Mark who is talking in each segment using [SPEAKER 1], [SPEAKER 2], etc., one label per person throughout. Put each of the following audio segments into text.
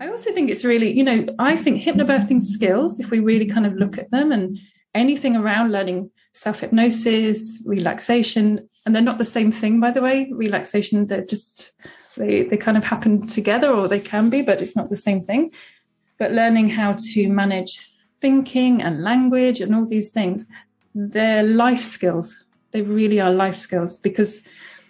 [SPEAKER 1] I also think it's really, you know, I think hypnobirthing skills, if we really kind of look at them and anything around learning self hypnosis, relaxation, and they're not the same thing, by the way. Relaxation, they're just, they, they kind of happen together or they can be, but it's not the same thing. But learning how to manage thinking and language and all these things, they're life skills. They really are life skills because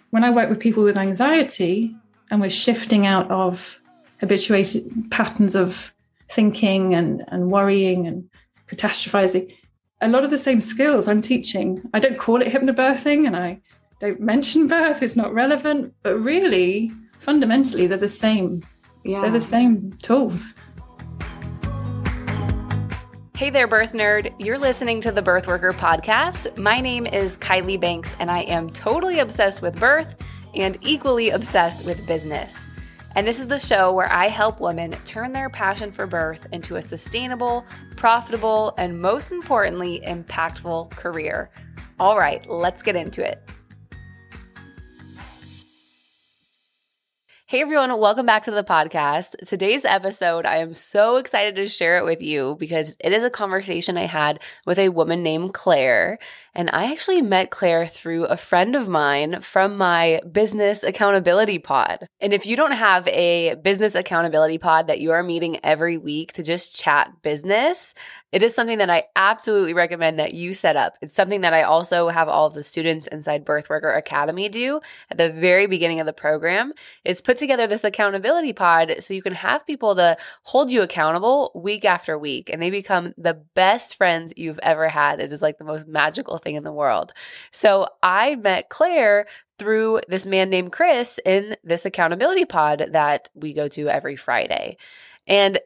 [SPEAKER 1] when I work with people with anxiety and we're shifting out of habituated patterns of thinking and, and worrying and catastrophizing, a lot of the same skills I'm teaching. I don't call it hypnobirthing and I don't mention birth, it's not relevant, but really, fundamentally, they're the same. Yeah. They're the same tools.
[SPEAKER 2] Hey there, birth nerd. You're listening to the Birthworker podcast. My name is Kylie Banks, and I am totally obsessed with birth and equally obsessed with business. And this is the show where I help women turn their passion for birth into a sustainable, profitable, and most importantly, impactful career. All right, let's get into it. Hey everyone, welcome back to the podcast. Today's episode, I am so excited to share it with you because it is a conversation I had with a woman named Clare. And I actually met Clare through a friend of mine from my business accountability pod. And if you don't have a business accountability pod that you are meeting every week to just chat business, it is something that I absolutely recommend that you set up. It's something that I also have all of the students inside Birthworker Academy do at the very beginning of the program is put together this accountability pod so you can have people to hold you accountable week after week and they become the best friends you've ever had. It is like the most magical thing in the world. So I met Clare through this man named Chris in this accountability pod that we go to every Friday. And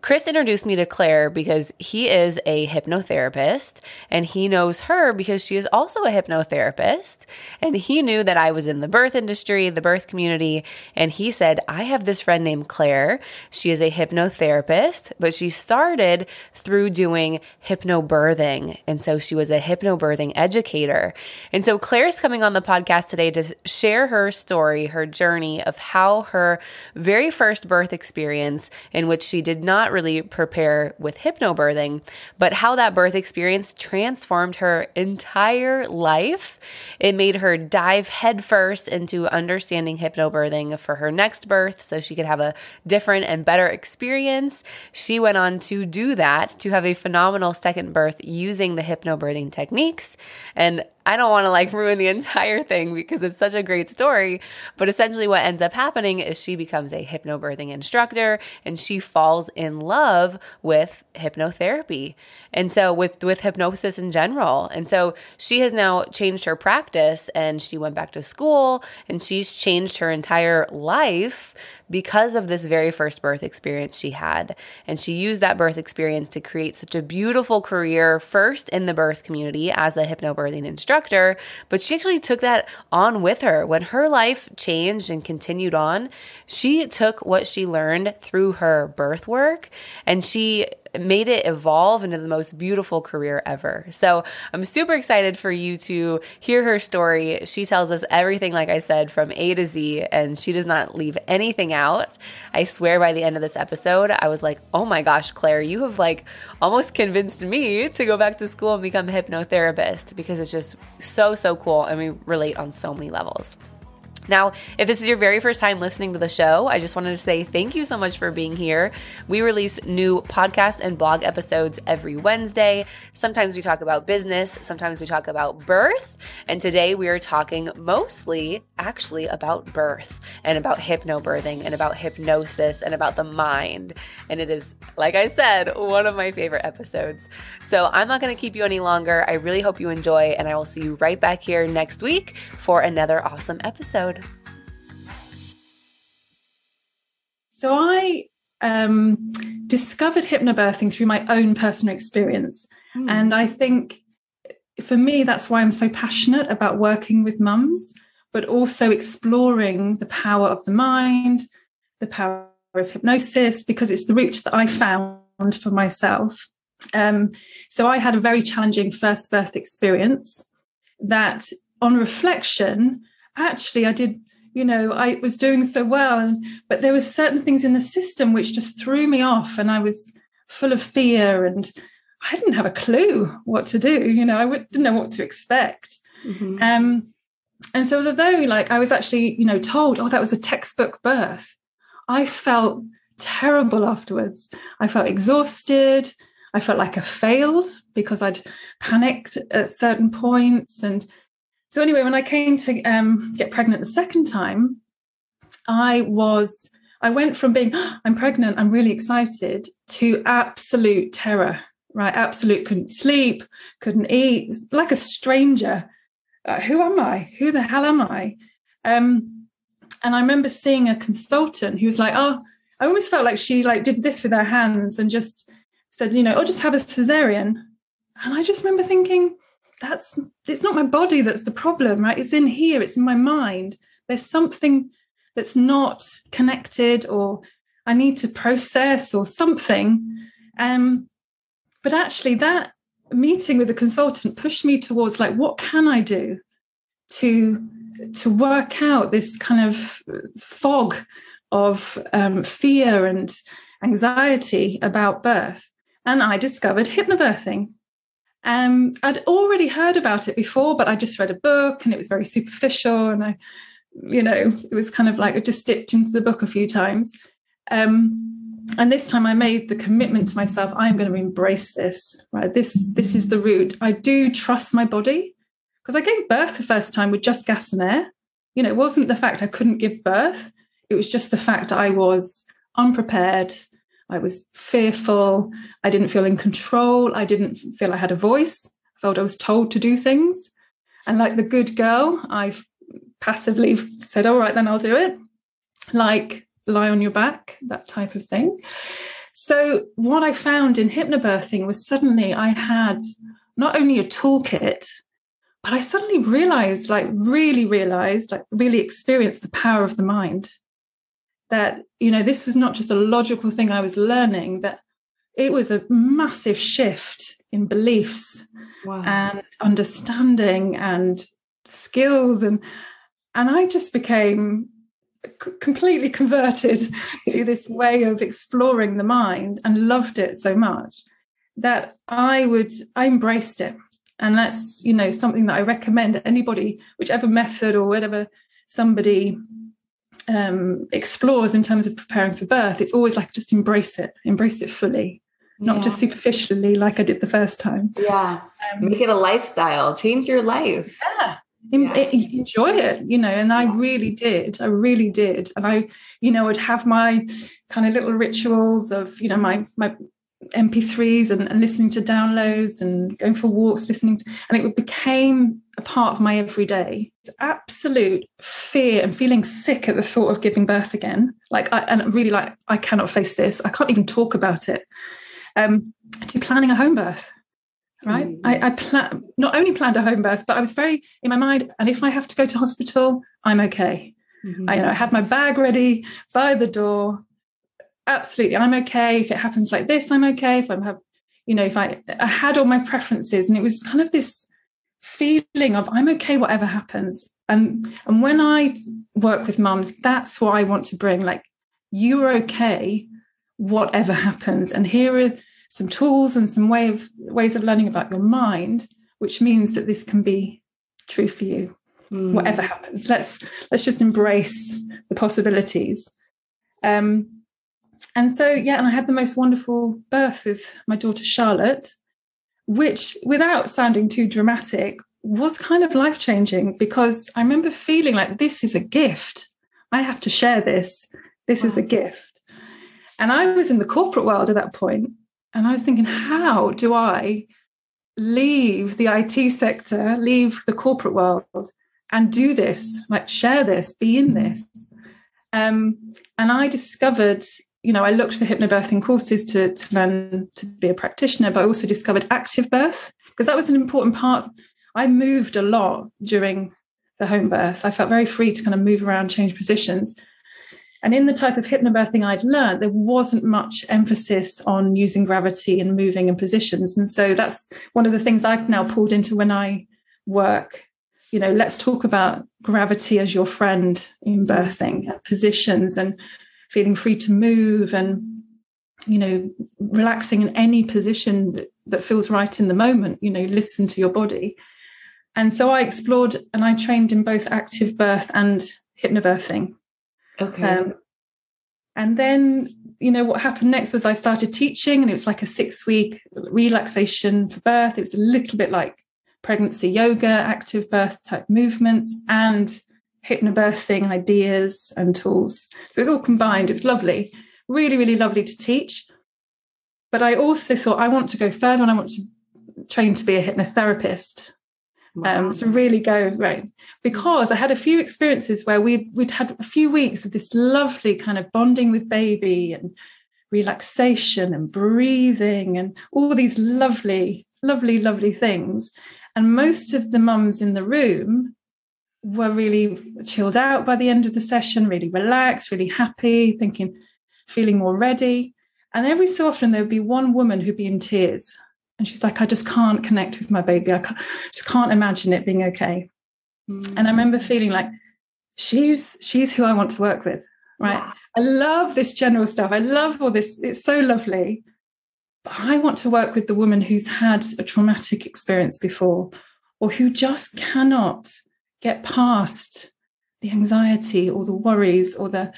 [SPEAKER 2] Chris introduced me to Clare because he is a hypnotherapist and he knows her because she is also a hypnotherapist. And he knew that I was in the birth industry, the birth community. And he said, I have this friend named Clare. She is a hypnotherapist, but she started through doing hypnobirthing. And so she was a hypnobirthing educator. And so Clare's coming on the podcast today to share her story, her journey of how her very first birth experience, in which she did not not really prepare with hypnobirthing, but how that birth experience transformed her entire life. It made her dive headfirst into understanding hypnobirthing for her next birth so she could have a different and better experience. She went on to do that, to have a phenomenal second birth using the hypnobirthing techniques. And I don't want to like ruin the entire thing because it's such a great story. But essentially, what ends up happening is she becomes a hypnobirthing instructor and she falls in love with hypnotherapy. And so with with hypnosis in general. And so she has now changed her practice and she went back to school and she's changed her entire life because of this very first birth experience she had. And she used that birth experience to create such a beautiful career, first in the birth community as a hypnobirthing instructor, but she actually took that on with her. When her life changed and continued on, she took what she learned through her birth work and she made it evolve into the most beautiful career ever. So I'm super excited for you to hear her story. She tells us everything, like I said, from A to Z, and she does not leave anything out. I swear by the end of this episode, I was like, oh my gosh, Clare, you have like almost convinced me to go back to school and become a hypnotherapist because it's just so, so cool. And we relate on so many levels. Now, if this is your very first time listening to the show, I just wanted to say thank you so much for being here. We release new podcast and blog episodes every Wednesday. Sometimes we talk about business, sometimes we talk about birth, and today we are talking mostly actually about birth and about hypnobirthing and about hypnosis and about the mind. And it is, like I said, one of my favorite episodes. So I'm not going to keep you any longer. I really hope you enjoy, and I will see you right back here next week for another awesome episode.
[SPEAKER 1] So I um, discovered hypnobirthing through my own personal experience. Mm. And I think for me, that's why I'm so passionate about working with mums, but also exploring the power of the mind, the power of hypnosis, because it's the route that I found for myself. Um, so I had a very challenging first birth experience that on reflection, actually, I did you know, I was doing so well. But there were certain things in the system which just threw me off, and I was full of fear and I didn't have a clue what to do. You know, I didn't know what to expect. Mm-hmm. Um, and so, although like I was actually, you know, told, oh, that was a textbook birth, I felt terrible afterwards. I felt exhausted. I felt like I failed because I'd panicked at certain points. And so, anyway, when I came to um, get pregnant the second time, I was, I went from being, oh, I'm pregnant, I'm really excited, to absolute terror, right? Absolute couldn't sleep, couldn't eat, like a stranger. Uh, who am I? Who the hell am I? Um, and I remember seeing a consultant who was like, oh, I almost felt like she like did this with her hands and just said, you know, oh, just have a cesarean. And I just remember thinking, that's it's not my body that's the problem, right? It's in here, it's in my mind. There's something that's not connected or I need to process or something. Um, but actually that meeting with the consultant pushed me towards like, what can I do to to work out this kind of fog of um, fear and anxiety about birth. And I discovered hypnobirthing. Um, I'd already heard about it before, but I just read a book and it was very superficial. And I, you know, it was kind of like I just dipped into the book a few times. Um, and this time I made the commitment to myself, I'm going to embrace this, right? This, this is the route. I do trust my body because I gave birth the first time with just gas and air. You know, it wasn't the fact I couldn't give birth. It was just the fact I was unprepared. I was fearful. I didn't feel in control. I didn't feel I had a voice. I felt I was told to do things. And like the good girl, I passively said, All right, then I'll do it. Like lie on your back, that type of thing. So, what I found in hypnobirthing was suddenly I had not only a toolkit, but I suddenly realized, like, really realized, like, really experienced the power of the mind that you know this was not just a logical thing i was learning that it was a massive shift in beliefs wow. and understanding and skills and and i just became c- completely converted to this way of exploring the mind and loved it so much that i would i embraced it and that's you know something that i recommend anybody whichever method or whatever somebody um, explores in terms of preparing for birth, it's always like just embrace it, embrace it fully, not yeah. just superficially like I did the first time.
[SPEAKER 3] Yeah. Um, Make it a lifestyle, change your life.
[SPEAKER 1] Yeah. yeah. enjoy it you know and i really did i really did and i you know would have my kind of little rituals of you know my my mp3s and, and listening to downloads and going for walks listening to and it became a part of my everyday. It's absolute fear and feeling sick at the thought of giving birth again. Like, I, and really, like, I cannot face this. I can't even talk about it. Um, to planning a home birth, right? Mm. I, I plan not only planned a home birth, but I was very in my mind. And if I have to go to hospital, I'm okay. Mm-hmm. I, you know, I had my bag ready by the door. Absolutely, I'm okay. If it happens like this, I'm okay. If I'm have, you know, if I, I had all my preferences, and it was kind of this feeling of I'm okay whatever happens. And and when I work with mums, that's what I want to bring. Like you are okay, whatever happens. And here are some tools and some way of ways of learning about your mind, which means that this can be true for you, mm. whatever happens. Let's let's just embrace the possibilities. Um, and so yeah, and I had the most wonderful birth with my daughter Charlotte which, without sounding too dramatic, was kind of life changing because I remember feeling like this is a gift. I have to share this. This wow. is a gift. And I was in the corporate world at that point, and I was thinking, how do I leave the IT sector, leave the corporate world, and do this, like share this, be in this? Um, and I discovered you know, I looked for hypnobirthing courses to, to learn to be a practitioner, but I also discovered active birth because that was an important part. I moved a lot during the home birth. I felt very free to kind of move around, change positions. And in the type of hypnobirthing I'd learned, there wasn't much emphasis on using gravity and moving in positions. And so that's one of the things I've now pulled into when I work you know, let's talk about gravity as your friend in birthing, positions and feeling free to move and, you know, relaxing in any position that, that feels right in the moment, you know, listen to your body. And so I explored and I trained in both active birth and hypnobirthing.
[SPEAKER 3] Okay. Um,
[SPEAKER 1] and then, you know, what happened next was I started teaching, and it was like a six week relaxation for birth. It was a little bit like pregnancy yoga, active birth type movements, and hypnobirthing ideas and tools. So it's all combined. It's lovely, really, really lovely to teach. But I also thought I want to go further and I want to train to be a hypnotherapist. Um, to really go right because I had a few experiences where we we'd had a few weeks of this lovely kind of bonding with baby and relaxation and breathing and all these lovely, lovely, lovely things. And most of the mums in the room were really chilled out by the end of the session, really relaxed, really happy, thinking, feeling more ready. And every so often there would be one woman who'd be in tears. And she's like, I just can't connect with my baby. I can't, just can't imagine it being okay. Mm. And I remember feeling like she's she's who I want to work with. Right. I love this general stuff. I love all this. It's so lovely. But I want to work with the woman who's had a traumatic experience before or who just cannot get past the anxiety or the worries or the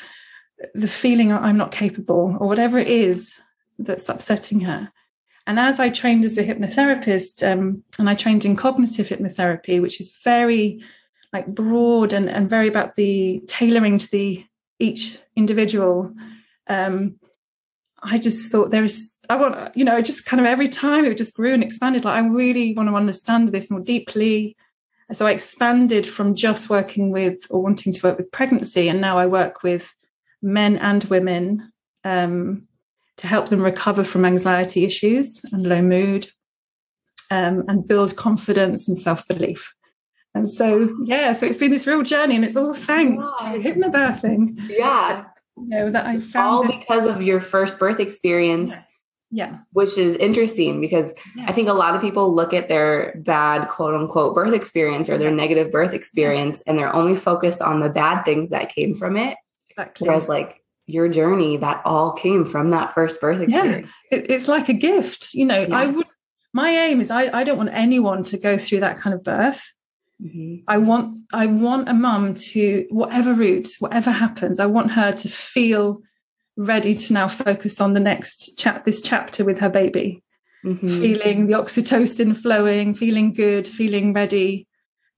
[SPEAKER 1] the feeling I'm not capable or whatever it is that's upsetting her. And as I trained as a hypnotherapist, um, and I trained in cognitive hypnotherapy, which is very like broad and, and very about the tailoring to the each individual, um, I just thought there is, I want, you know, just kind of every time it just grew and expanded. Like, I really want to understand this more deeply. So I expanded from just working with or wanting to work with pregnancy. And now I work with men and women um, to help them recover from anxiety issues and low mood um, and build confidence and self belief. And so, yeah, so it's been this real journey, and it's all thanks wow. to hypnobirthing.
[SPEAKER 3] Yeah
[SPEAKER 1] you know that I found
[SPEAKER 3] all because of your first birth experience.
[SPEAKER 1] Yeah. Yeah.
[SPEAKER 3] Which is interesting because yeah. I think a lot of people look at their bad quote unquote birth experience or their negative birth experience and they're only focused on the bad things that came from it. Exactly. Whereas like your journey, that all came from that first birth experience.
[SPEAKER 1] Yeah. It, it's like a gift. You know, I would my aim is I, I don't want anyone to go through that kind of birth. Mm-hmm. I want I want a mum to whatever route, whatever happens, I want her to feel ready to now focus on the next chap this chapter with her baby. Mm-hmm. Feeling the oxytocin flowing, feeling good, feeling ready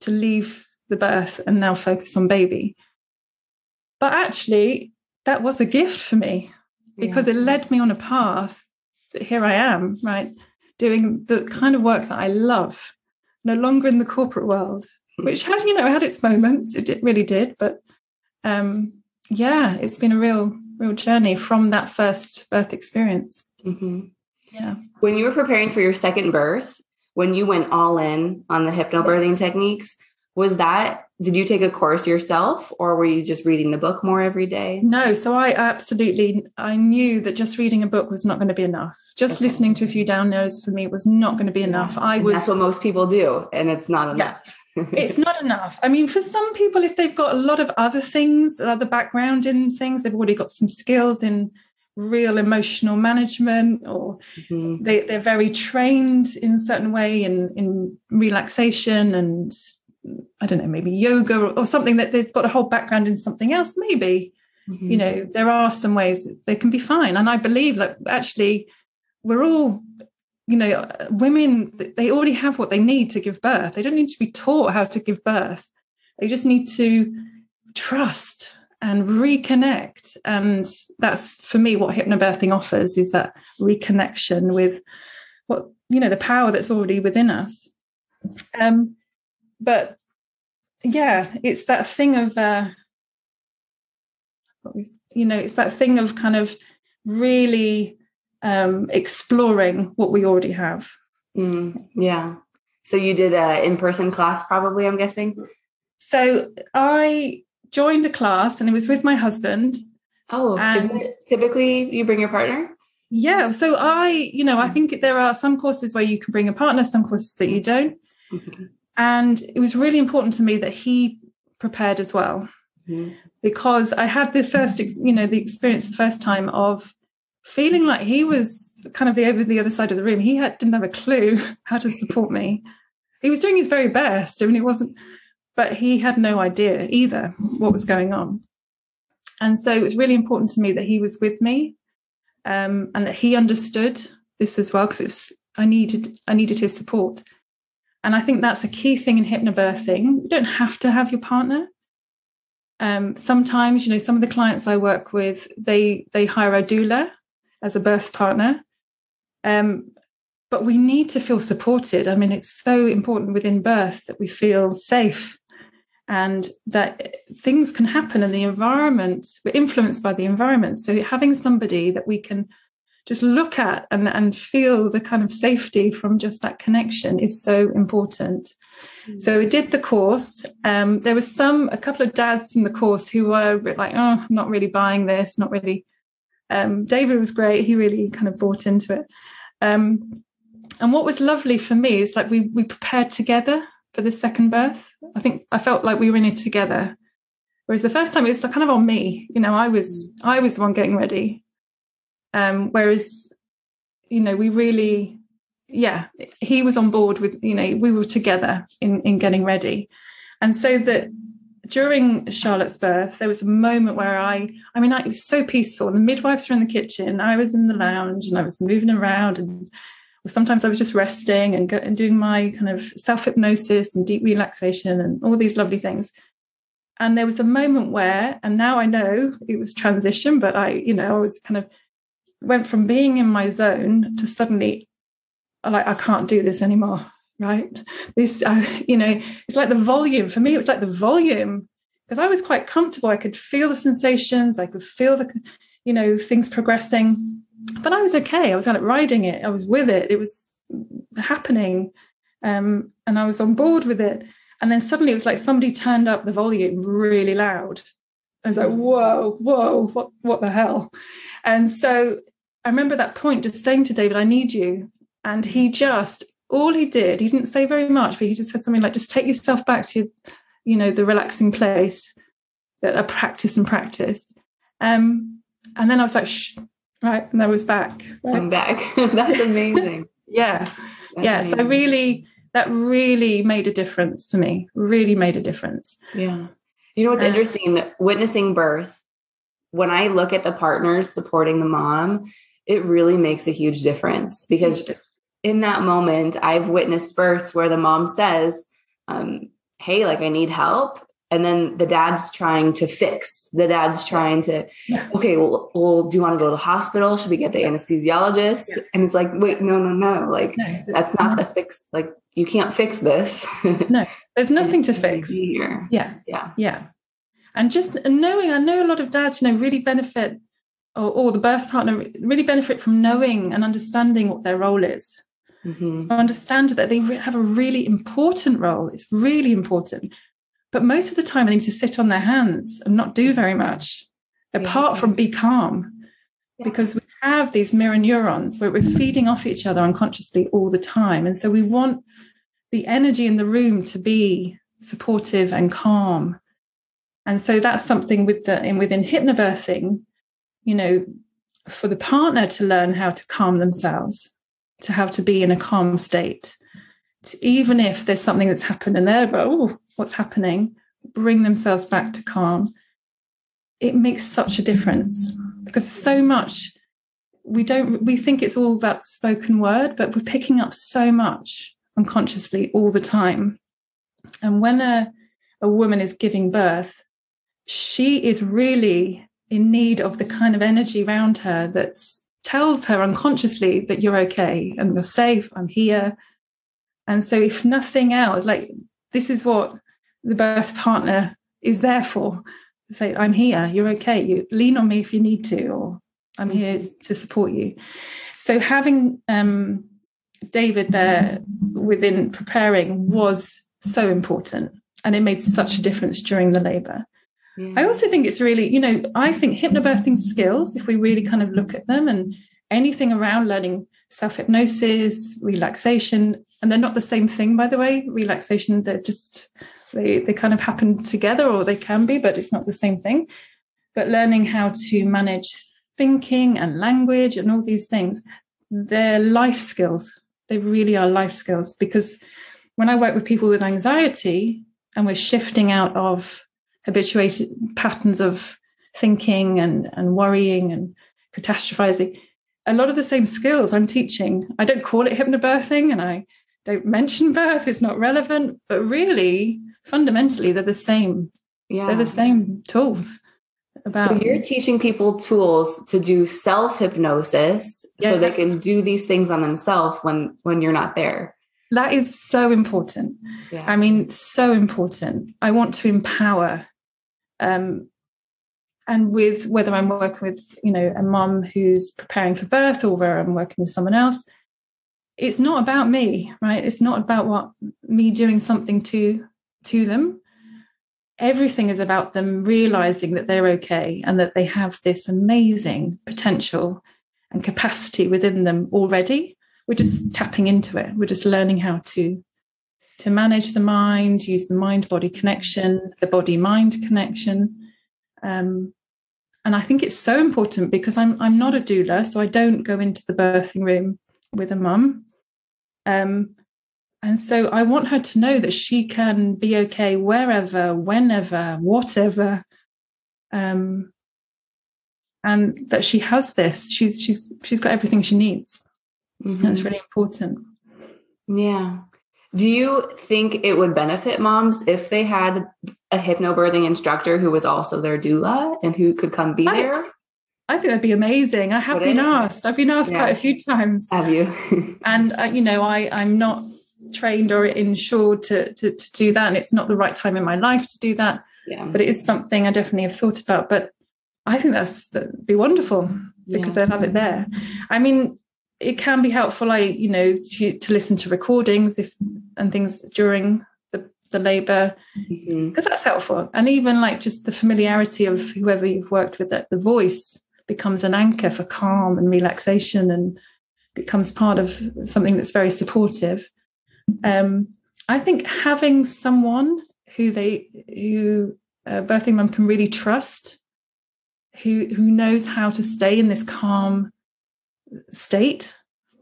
[SPEAKER 1] to leave the birth and now focus on baby. But actually, that was a gift for me because yeah. it led me on a path that here I am, right? Doing the kind of work that I love no longer in the corporate world, hmm. which had, you know, had its moments. It did, really did. But um, yeah, it's been a real, real journey from that first birth experience. Mm-hmm. Yeah.
[SPEAKER 3] When you were preparing for your second birth, when you went all in on the hypnobirthing techniques, was that did you take a course yourself or were you just reading the book more every day
[SPEAKER 1] no so i absolutely i knew that just reading a book was not going to be enough just okay. listening to a few downloads for me was not going to be enough i was
[SPEAKER 3] that's what most people do and it's not enough
[SPEAKER 1] yeah. it's not enough i mean for some people if they've got a lot of other things other background in things they've already got some skills in real emotional management or mm-hmm. they, they're very trained in a certain way in, in relaxation and I don't know, maybe yoga or, or, something that they've got a whole background in something else, maybe. Mm-hmm. You know, there are some ways they can be fine. And I believe that actually we're all, you know, women, they already have what they need to give birth. They don't need to be taught how to give birth. They just need to trust and reconnect. And that's for me what hypnobirthing offers is that reconnection with what, you know, the power that's already within us. Um, but yeah, it's that thing of uh, you know, it's that thing of kind of really um, exploring what we already have.
[SPEAKER 3] Mm, yeah. So you did a in-person class, probably. I'm guessing.
[SPEAKER 1] So I joined a class, and it was with my husband.
[SPEAKER 3] Oh, and typically you bring your partner?
[SPEAKER 1] Yeah. So I, you know, I think there are some courses where you can bring a partner, some courses that you don't. Mm-hmm. And it was really important to me that he prepared as well. Mm-hmm. Because I had the first, you know, the experience the first time of feeling like he was kind of the over the other side of the room. He had, didn't have a clue how to support me. He was doing his very best. I mean, it wasn't, but he had no idea either what was going on. And so it was really important to me that he was with me um, and that he understood this as well because I needed I needed his support. And I think that's a key thing in hypnobirthing. You don't have to have your partner. Um, sometimes, you know, some of the clients I work with, they they hire a doula as a birth partner. Um, but we need to feel supported. I mean, it's so important within birth that we feel safe and that things can happen in the environment. We're influenced by the environment. So having somebody that we can just look at and, and feel the kind of safety from just that connection is so important. Mm-hmm. So we did the course. Um, there was some, a couple of dads in the course who were like, oh, I'm not really buying this, not really. Um, David was great. He really kind of bought into it. Um, and what was lovely for me is like we we prepared together for the second birth. I think I felt like we were in it together. Whereas the first time it was kind of on me. You know, I was I was the one getting ready. Um, whereas, you know, we really, yeah, he was on board with, you know, we were together in, in getting ready. And so that during Charlotte's birth, there was a moment where I, I mean, I, it was so peaceful. The midwives were in the kitchen, I was in the lounge and I was moving around and sometimes I was just resting and, go, and doing my kind of self hypnosis and deep relaxation and all these lovely things. And there was a moment where, and now I know it was transition, but I, you know, I was kind of went from being in my zone to suddenly like I can't do this anymore. Right. This, uh, you know, it's like the volume for me. It was like the volume because I was quite comfortable. I could feel the sensations. I could feel the, you know, things progressing, but I was okay. I was of riding it. I was with it. It was happening, um, and I was on board with it. And then suddenly it was like somebody turned up the volume really loud. I was like, whoa, whoa, what, what the hell? And so I remember that point just saying to David, I need you. And he just, all he did, he didn't say very much, but he just said something like, just take yourself back to, you know, the relaxing place that I practice and practice. Um, and then I was like, shh, right. And I was back.
[SPEAKER 3] Right? I'm back. That's amazing.
[SPEAKER 1] yeah. That's yeah. Amazing. So really, that really made a difference for me, really made a difference.
[SPEAKER 3] Yeah. You know what's uh, interesting? Witnessing birth, when I look at the partners supporting the mom, it really makes a huge difference because in that moment, I've witnessed births where the mom says, um, Hey, like I need help. And then the dad's trying to fix. The dad's trying to, yeah. okay, well, well, do you want to go to the hospital? Should we get the anesthesiologist? Yeah. And it's like, wait, no, no, no. Like, no, that's not the fix. Like, you can't fix this.
[SPEAKER 1] no, there's nothing to fix.
[SPEAKER 3] Here.
[SPEAKER 1] Yeah. Yeah. Yeah. And just knowing, I know a lot of dads, you know, really benefit or, or the birth partner really benefit from knowing and understanding what their role is. Mm-hmm. Understand that they have a really important role. It's really important. But most of the time, they need to sit on their hands and not do very much, apart yeah. from be calm. Yeah. Because we have these mirror neurons where we're feeding off each other unconsciously all the time. And so we want the energy in the room to be supportive and calm. And so that's something with the in within hypnobirthing you know, for the partner to learn how to calm themselves, to how to be in a calm state, to, even if there's something that's happened and they're, oh, what's happening, bring themselves back to calm. It makes such a difference because so much we don't we think it's all about spoken word, but we're picking up so much unconsciously all the time. And when a, a woman is giving birth, she is really in need of the kind of energy around her that tells her unconsciously that you're okay and you're safe, I'm here. And so, if nothing else, like this is what the birth partner is there for say, I'm here, you're okay, you lean on me if you need to, or I'm here mm-hmm. to support you. So, having um, David there within preparing was so important and it made such a difference during the labor. Yeah. I also think it's really, you know, I think hypnobirthing skills, if we really kind of look at them and anything around learning self hypnosis, relaxation, and they're not the same thing, by the way. Relaxation, they're just they they kind of happen together, or they can be, but it's not the same thing. But learning how to manage thinking and language and all these things, they're life skills. They really are life skills because when I work with people with anxiety and we're shifting out of habituated patterns of thinking and, and worrying and catastrophizing, a lot of the same skills I'm teaching. I don't call it hypnobirthing and I don't mention birth, it's not relevant, but really, fundamentally, they're the same. Yeah. They're the same tools.
[SPEAKER 3] About. So you're teaching people tools to do self hypnosis yeah. so they can do these things on themselves when when you're not there.
[SPEAKER 1] That is so important. Yeah. I mean, so important. I want to empower um, and with whether I'm working with, you know, a mom who's preparing for birth or where I'm working with someone else, it's not about me, right? It's not about what me doing something to to them. Everything is about them realizing that they're okay and that they have this amazing potential and capacity within them already we're just tapping into it we're just learning how to to manage the mind use the mind body connection the body mind connection um, and i think it's so important because i'm i'm not a doula so i don't go into the birthing room with a mum um, and so i want her to know that she can be okay wherever whenever whatever um, and that she has this she's she's she's got everything she needs Mm-hmm. That's really important.
[SPEAKER 3] Yeah. Do you think it would benefit moms if they had a hypnobirthing instructor who was also their doula and who could come be I, there?
[SPEAKER 1] I think that'd be amazing. I have would been it? asked. I've been asked yeah. quite a few times.
[SPEAKER 3] Have you?
[SPEAKER 1] and uh, you know, I I'm not trained or insured to, to to do that, and it's not the right time in my life to do that. Yeah. But it is something I definitely have thought about. But I think that's that'd be wonderful because yeah. they'll have it there. I mean, it can be helpful i you know to to listen to recordings if and things during the, the labor because mm-hmm. that's helpful and even like just the familiarity of whoever you've worked with that the voice becomes an anchor for calm and relaxation and becomes part of something that's very supportive um, i think having someone who they who a birthing mum can really trust who who knows how to stay in this calm state.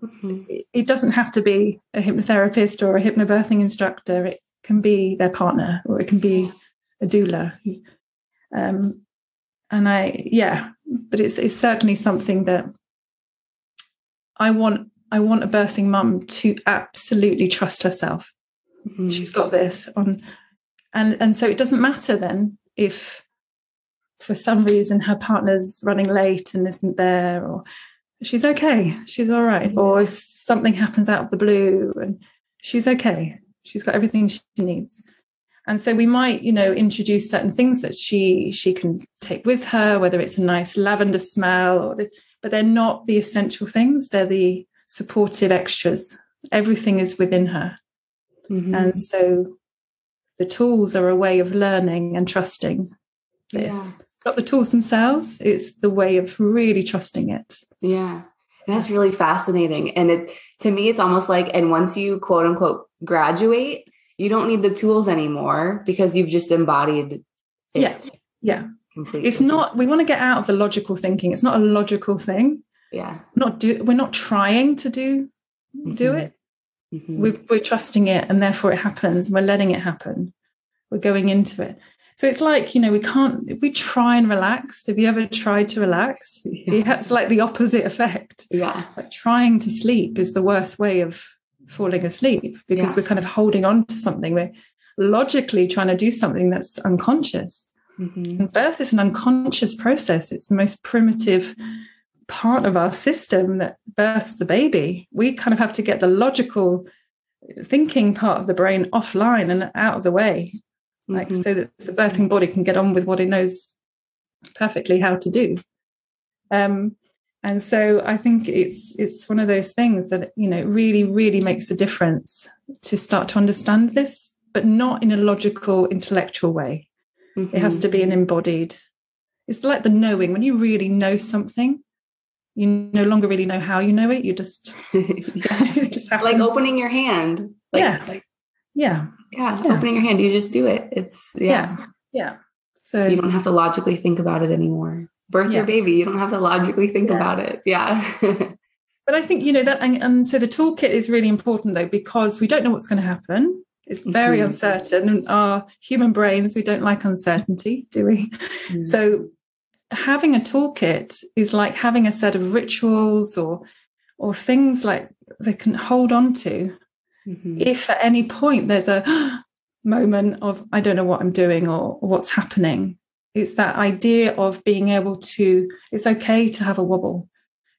[SPEAKER 1] Mm-hmm. It doesn't have to be a hypnotherapist or a hypnobirthing instructor. It can be their partner or it can be a doula. Um, and I, yeah, but it's it's certainly something that I want. I want a birthing mum to absolutely trust herself. Mm-hmm. She's got this on, and and so it doesn't matter then if for some reason her partner's running late and isn't there or she's okay. She's all right. Or if something happens out of the blue and she's okay. She's got everything she needs. And so we might you know introduce certain things that she she can take with her whether it's a nice lavender smell or this, but they're not the essential things. They're the supportive extras. Everything is within her. Mm-hmm. and so the tools are a way of learning and trusting this. Yeah. Not the tools themselves it's the way of really trusting it
[SPEAKER 3] yeah. That's really fascinating. And it to me, it's almost like, and once you quote unquote graduate, you don't need the tools anymore because you've just embodied
[SPEAKER 1] it. Yeah. Yeah. Completely. It's not, we want to get out of the logical thinking. It's not a logical thing.
[SPEAKER 3] Yeah.
[SPEAKER 1] Not do we're not trying to do mm-hmm. do it. Mm-hmm. We're, we're trusting it and therefore it happens. We're letting it happen. We're going into it. So it's like, you know, we can't, if we try and relax, have you ever tried to relax? Yeah. It's like the opposite effect.
[SPEAKER 3] Yeah.
[SPEAKER 1] Like trying to sleep is the worst way of falling asleep because yeah. we're kind of holding on to something. We're logically trying to do something that's unconscious. Mm-hmm. And birth is an unconscious process. It's the most primitive part of our system that births the baby. We kind of have to get the logical thinking part of the brain offline and out of the way like mm-hmm. so that the birthing body can get on with what it knows perfectly how to do um, and so i think it's it's one of those things that you know really really makes a difference to start to understand this but not in a logical intellectual way mm-hmm. it has to be an mm-hmm. embodied it's like the knowing when you really know something you no longer really know how you know it. You just,
[SPEAKER 3] just like opening your hand. Like,
[SPEAKER 1] yeah.
[SPEAKER 3] Like,
[SPEAKER 1] yeah.
[SPEAKER 3] Yeah. Yeah. Opening your hand. You just do it. It's,
[SPEAKER 1] yeah. Yeah. yeah.
[SPEAKER 3] So you don't have to logically think about it anymore. Birth yeah. your baby. You don't have to logically think about it. Yeah.
[SPEAKER 1] but I think, you know, that, and, and, so the toolkit is really important though, because we don't know what's going to happen. It's very mm-hmm. uncertain. And our human brains, we don't like uncertainty, do we? Mm-hmm. So having a toolkit is like having a set of rituals or or things like they can hold on to mm-hmm. if at any point there's a moment of i don't know what i'm doing or, or what's happening it's that idea of being able to it's okay to have a wobble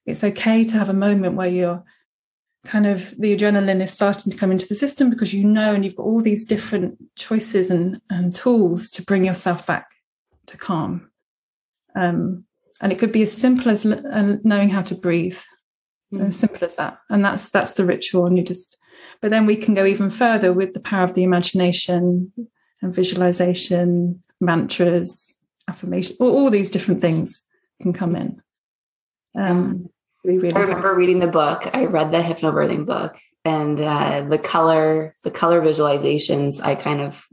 [SPEAKER 1] it's okay to have a moment where you're kind of the adrenaline is starting to come into the system because you know and you've got all these different choices and, and tools to bring yourself back to calm um, and it could be as simple as uh, knowing how to breathe, mm. as simple as that. And that's that's the ritual. And you just, but then we can go even further with the power of the imagination and visualization, mantras, affirmation, all, all these different things can come in. Um,
[SPEAKER 3] really I remember reading the book. I read the hypnobirthing book, and uh, the color, the color visualizations, I kind of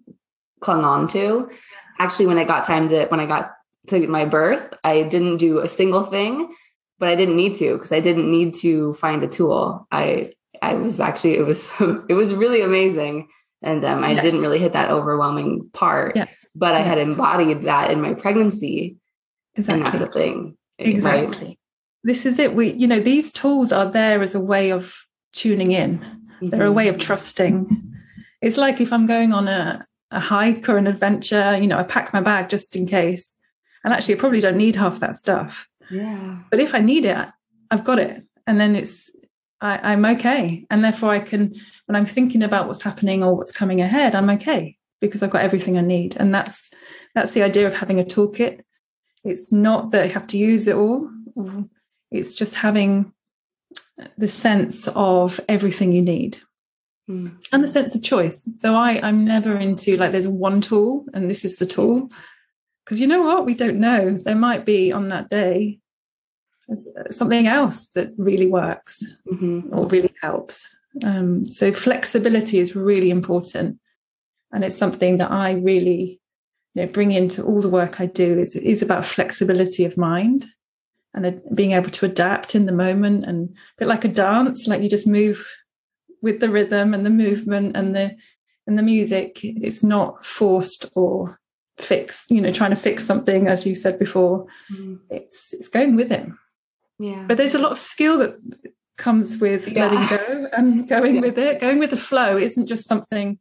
[SPEAKER 3] clung on to. Actually, when I got time to, when I got to my birth, I didn't do a single thing, but I didn't need to because I didn't need to find a tool. I I was actually it was it was really amazing, and um, I yeah. didn't really hit that overwhelming part. Yeah. But I had embodied that in my pregnancy, exactly. and that's the thing.
[SPEAKER 1] Exactly. Right? This is it. We you know these tools are there as a way of tuning in. Mm-hmm. They're a way of mm-hmm. trusting. It's like if I'm going on a a hike or an adventure, you know, I pack my bag just in case. And actually, I probably don't need half that stuff.
[SPEAKER 3] Yeah.
[SPEAKER 1] But if I need it, I've got it. And then it's, I, I'm okay. And therefore, I can, when I'm thinking about what's happening or what's coming ahead, I'm okay because I've got everything I need. And that's, that's the idea of having a toolkit. It's not that you have to use it all. It's just having the sense of everything you need mm. and the sense of choice. So I, I'm never into like there's one tool and this is the tool. Because you know what? We don't know. There might be on that day something else that really works mm-hmm. or really helps. Um, so flexibility is really important. And it's something that I really you know, bring into all the work I do is, is about flexibility of mind and being able to adapt in the moment and a bit like a dance, like you just move with the rhythm and the movement and the and the music. It's not forced or fix you know trying to fix something as you said before mm. it's it's going with it
[SPEAKER 3] yeah
[SPEAKER 1] but there's a lot of skill that comes with yeah. letting go and going yeah. with it going with the flow isn't just something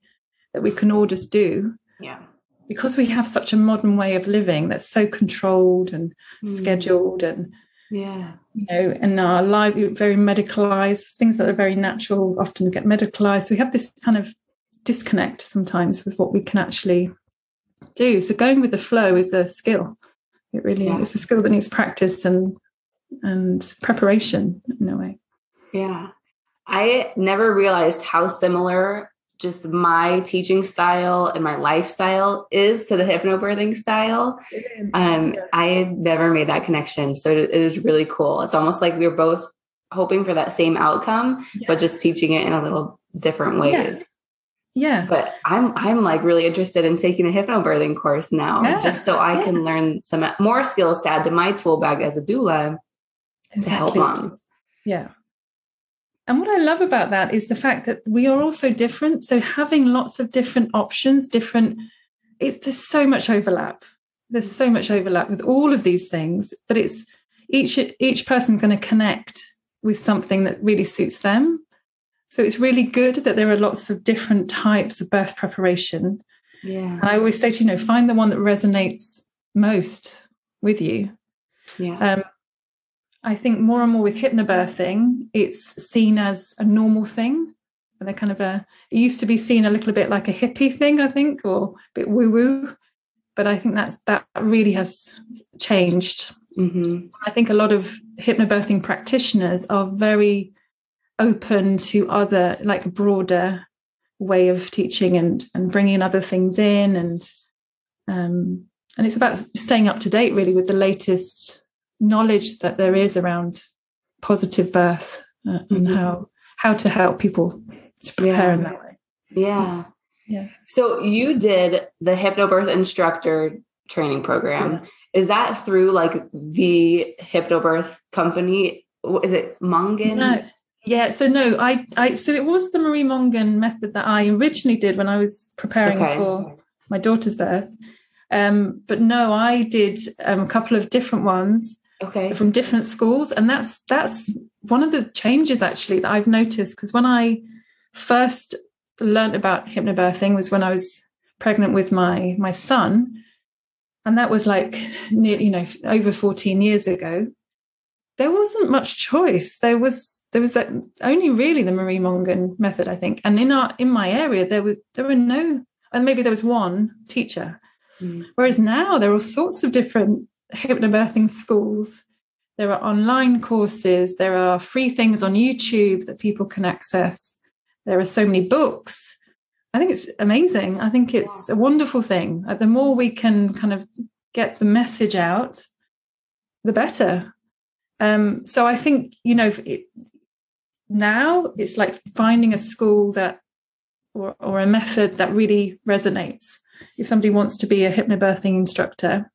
[SPEAKER 1] that we can all just do
[SPEAKER 3] yeah
[SPEAKER 1] because we have such a modern way of living that's so controlled and mm. scheduled and
[SPEAKER 3] yeah
[SPEAKER 1] you know and our life very medicalized things that are very natural often get medicalized so we have this kind of disconnect sometimes with what we can actually do. So going with the flow is a skill. It really yeah. is a skill that needs practice and and preparation in a way.
[SPEAKER 3] Yeah. I never realized how similar just my teaching style and my lifestyle is to the hypnobirthing style. Um, I had never made that connection. So it is really cool. It's almost like we're both hoping for that same outcome, yeah. but just teaching it in a little different ways.
[SPEAKER 1] Yeah.
[SPEAKER 3] But I'm I'm like really interested in taking a hypnobirthing course now, yeah. just so I yeah. can learn some more skills to add to my tool bag as a doula exactly. to help moms.
[SPEAKER 1] Yeah. And what I love about that is the fact that we are also different. So having lots of different options, different, it's there's so much overlap. There's so much overlap with all of these things, but it's each each person's going to connect with something that really suits them so it's really good that there are lots of different types of birth preparation.
[SPEAKER 3] Yeah.
[SPEAKER 1] And I always say to you know, find the one that resonates most with you.
[SPEAKER 3] Yeah.
[SPEAKER 1] Um, I think more and more with hypnobirthing, it's seen as a normal thing. And they're kind of a, it used to be seen a little bit like a hippie thing, I think, or a bit woo woo. But I think that's, that really has changed.
[SPEAKER 3] Mm-hmm.
[SPEAKER 1] I think a lot of hypnobirthing practitioners are very open to other like a broader way of teaching and and bringing other things in and um and it's about staying up to date really with the latest knowledge that there is around positive birth uh, and
[SPEAKER 3] Mhm.
[SPEAKER 1] how how to help people to prepare
[SPEAKER 3] Yeah.
[SPEAKER 1] in that way.
[SPEAKER 3] Yeah.
[SPEAKER 1] Yeah.
[SPEAKER 3] So you did the hypnobirth instructor training program. Is that through like the hypnobirth company? Is it Mongan?
[SPEAKER 1] No. Yeah, so no, I, I, so it was the Marie Mongan method that I originally did when I was preparing
[SPEAKER 3] Okay.
[SPEAKER 1] for my daughter's birth. Um, but no, I did um, a couple of different ones
[SPEAKER 3] Okay.
[SPEAKER 1] from different schools, and that's that's one of the changes actually that I've noticed because when I first learned about hypnobirthing was when I was pregnant with my my son, and that was like near, you know over 14 years ago. There wasn't much choice. There was there was that only really the Marie Mongan method, I think, and in our in my area there was there were no, and maybe there was one teacher.
[SPEAKER 3] Mm.
[SPEAKER 1] Whereas now there are all sorts of different hypnobirthing schools. There are online courses. There are free things on YouTube that people can access. There are so many books. I think it's amazing. I think it's a wonderful thing. Uh, The more we can kind of get the message out, the better. Um, so I think you know it, now it's like finding a school that or, or a method that really resonates. If somebody wants to be a hypnobirthing instructor,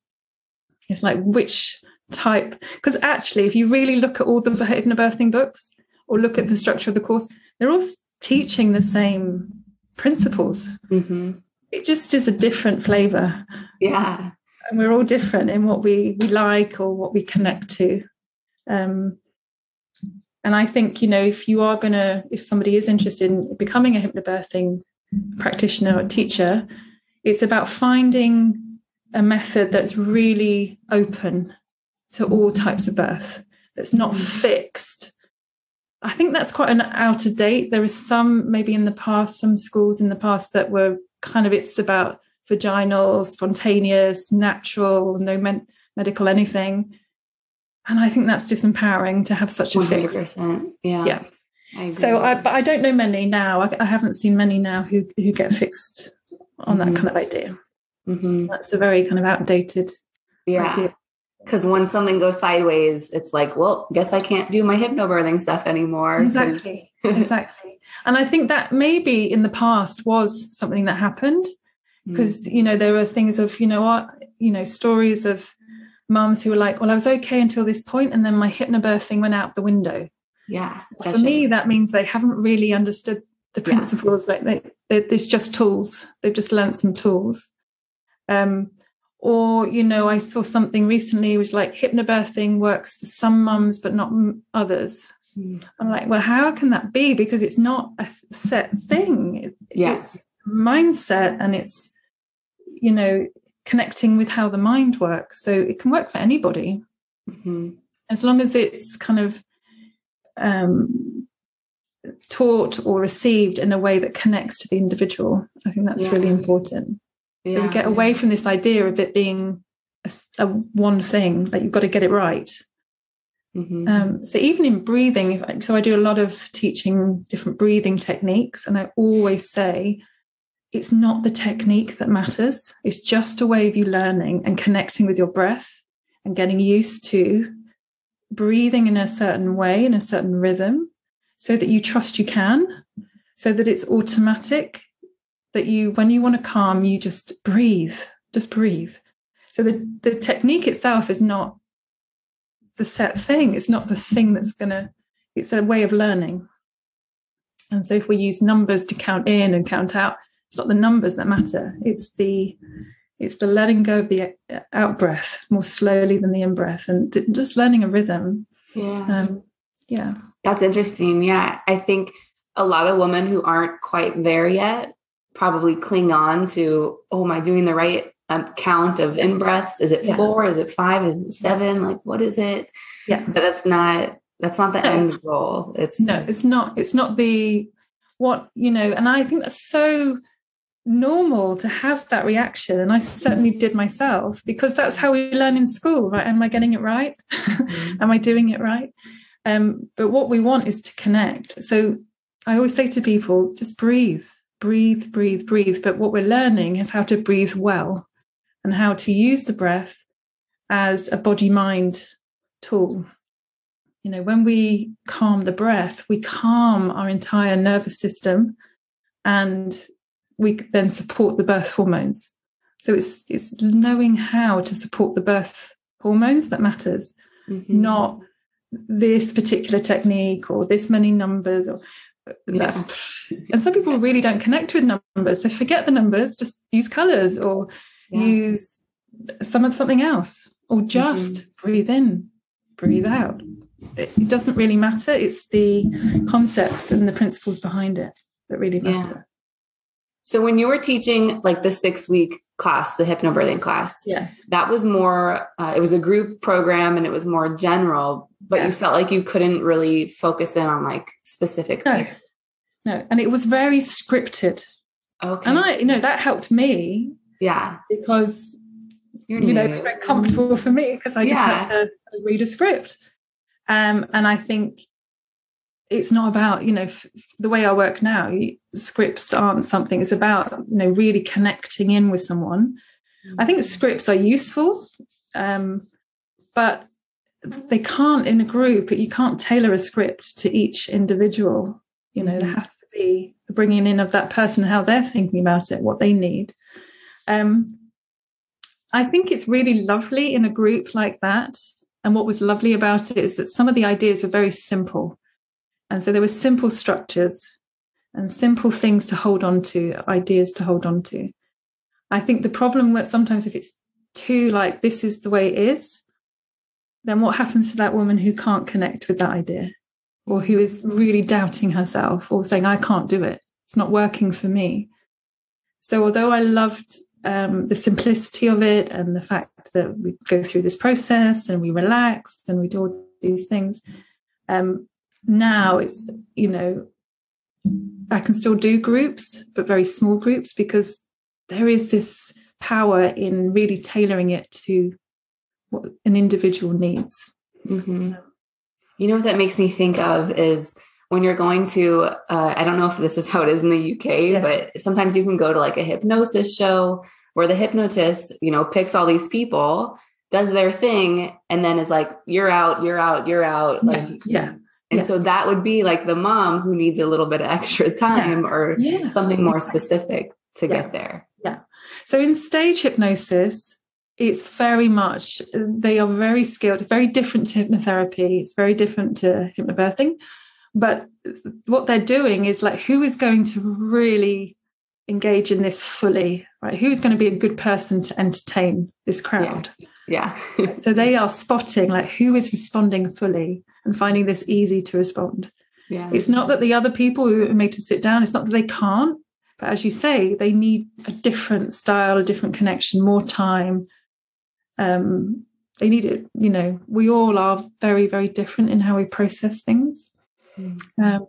[SPEAKER 1] it's like which type? Because actually, if you really look at all the hypnobirthing books or look at the structure of the course, they're all teaching the same principles.
[SPEAKER 3] hmm
[SPEAKER 1] It just is a different flavor,
[SPEAKER 3] Yeah.
[SPEAKER 1] and we're all different in what we we like or what we connect to. Um, and I think you know if you are gonna, if somebody is interested in becoming a hypnobirthing practitioner or teacher, it's about finding a method that's really open to all types of birth, that's not fixed. I think that's quite an out of date. There is some, maybe in the past, some schools in the past that were kind of it's about vaginal, spontaneous, natural, no men- medical anything. And I think that's disempowering to have such a fixed
[SPEAKER 3] 100%. Yeah.
[SPEAKER 1] Yeah.
[SPEAKER 3] I
[SPEAKER 1] so I, but I don't know many now. I, I haven't seen many now who who get fixed on
[SPEAKER 3] Mhm.
[SPEAKER 1] that kind of idea.
[SPEAKER 3] Mhm.
[SPEAKER 1] That's a very kind of outdated
[SPEAKER 3] Yeah.
[SPEAKER 1] idea.
[SPEAKER 3] Because when something goes sideways, it's like, well, guess I can't do my hypnobirthing stuff anymore.
[SPEAKER 1] Exactly, exactly. And I think that maybe in the past was something that happened
[SPEAKER 3] Mm.
[SPEAKER 1] because you know there were things of you know what you know stories of mums who were like, well, I was okay until this point, and then my hypnobirthing went out the window.
[SPEAKER 3] yeah.
[SPEAKER 1] For me, that means they haven't really understood the
[SPEAKER 3] Yeah.
[SPEAKER 1] principles. Like they, they, there's just tools. They've just learned some tools. Um, or you know, I saw something recently was like hypnobirthing works for some mums, but not others.
[SPEAKER 3] Mm.
[SPEAKER 1] I'm like, well, how can that be? Because it's not a set thing.
[SPEAKER 3] Yes.
[SPEAKER 1] It's mindset and it's, you know, connecting with how the mind works. So it can work for anybody
[SPEAKER 3] Mhm.
[SPEAKER 1] as long as it's kind of um, taught or received in a way that connects to the individual. I think that's really
[SPEAKER 3] Yes.
[SPEAKER 1] Important. So we get away from this idea of it being a one thing, like you've got to get it right.
[SPEAKER 3] Mhm.
[SPEAKER 1] Um, so even in breathing, if I, so I do a lot of teaching different breathing techniques, and I always say it's not the technique that matters. It's just a way of you learning and connecting with your breath and getting used to breathing in a certain way, in a certain rhythm, so that you trust you can, so that it's automatic. That you, when you want to calm, you just breathe, just breathe. So the, the technique itself is not the set thing. It's not the thing that's going to, it's a way of learning. And so if we use numbers to count in and count out, it's not the numbers that matter. It's the, it's the letting go of the out breath more slowly than the in breath and th- just learning a rhythm.
[SPEAKER 3] yeah.
[SPEAKER 1] Um, yeah.
[SPEAKER 3] That's interesting. Yeah. I think a lot of women who aren't quite there yet probably cling on to, oh, am I doing the right count of in breaths? Is it
[SPEAKER 1] Yeah.
[SPEAKER 3] four? Is it five? Is it seven? Like, what is it?
[SPEAKER 1] Yeah.
[SPEAKER 3] But that's not, that's not the
[SPEAKER 1] No.
[SPEAKER 3] end goal. It's
[SPEAKER 1] No, it's not, it's not the, what, you know, and I think that's so normal to have that reaction. And I certainly did myself because that's how we learn in school, right? Am I getting it right? Am I doing it right? Um, but what we want is to connect. So I always say to people, just breathe, breathe, breathe, breathe. But what we're learning is how to breathe well and how to use the breath as a body mind tool. you know, when we calm the breath, we calm our entire nervous system and we then support the birth hormones. So it's it's knowing how to support the birth hormones that matters, mm-hmm. not this particular technique or this many numbers or yeah. and some people really don't connect with numbers. So forget the numbers, just use colors or yeah. use some of something else or just mm-hmm. breathe in, breathe out. It doesn't really matter. It's the concepts and the principles behind it that really matter.
[SPEAKER 3] So when you were teaching like the six week class, the hypnobirthing class,
[SPEAKER 1] yes.
[SPEAKER 3] that was more, uh, it was a group program and it was more general, but yeah. you felt like you couldn't really focus in on like specific
[SPEAKER 1] no. People. No. And it was very scripted.
[SPEAKER 3] Okay.
[SPEAKER 1] And I, you know, that helped me.
[SPEAKER 3] Yeah.
[SPEAKER 1] Because, You're you new. know, it's very comfortable for me because I just yeah. had to read a script. Um, and I think it's not about you know f- the way i work now scripts aren't something it's about you know really connecting in with someone mm-hmm. i think mm. scripts are useful um, but they can't in a group you can't tailor a script to each individual you know mm-hmm. there has to be the bringing in of that person how they're thinking about it what they need um, i think it's really lovely in a group like that and what was lovely about it is that some of the ideas were very simple and so there were simple structures and simple things to hold on to, ideas to hold on to. I think the problem with sometimes if it's too like this is the way it is, then what happens to that woman who can't connect with that idea or who is really doubting herself or saying, I can't do it. It's not working for me. So although I loved um, the simplicity of it and the fact that we go through this process and we relax and we do all these things, um, now it's you know i can still do groups but very small groups because there is this power in really tailoring it to what an individual needs
[SPEAKER 3] mm-hmm. you know what that makes me think of is when you're going to uh, i don't know if this is how it is in the uk yeah. but sometimes you can go to like a hypnosis show where the hypnotist you know picks all these people does their thing and then is like you're out you're out you're out like
[SPEAKER 1] yeah
[SPEAKER 3] and yeah. so that would be like the mom who needs a little bit of extra time yeah. or yeah. something more specific to get there.
[SPEAKER 1] Yeah. So in stage hypnosis, it's very much, they are very skilled, very different to hypnotherapy. It's very different to hypnobirthing. But what they're doing is like, who is going to really engage in this fully, right? Who's going to be a good person to entertain this crowd?
[SPEAKER 3] Yeah.
[SPEAKER 1] so they are spotting like who is responding fully and finding this easy to respond.
[SPEAKER 3] Yeah.
[SPEAKER 1] It's not that the other people who are made to sit down, it's not that they can't, but as you say, they need a different style, a different connection, more time. Um, they need it, you know, we all are very, very different in how we process things. Mm. Um,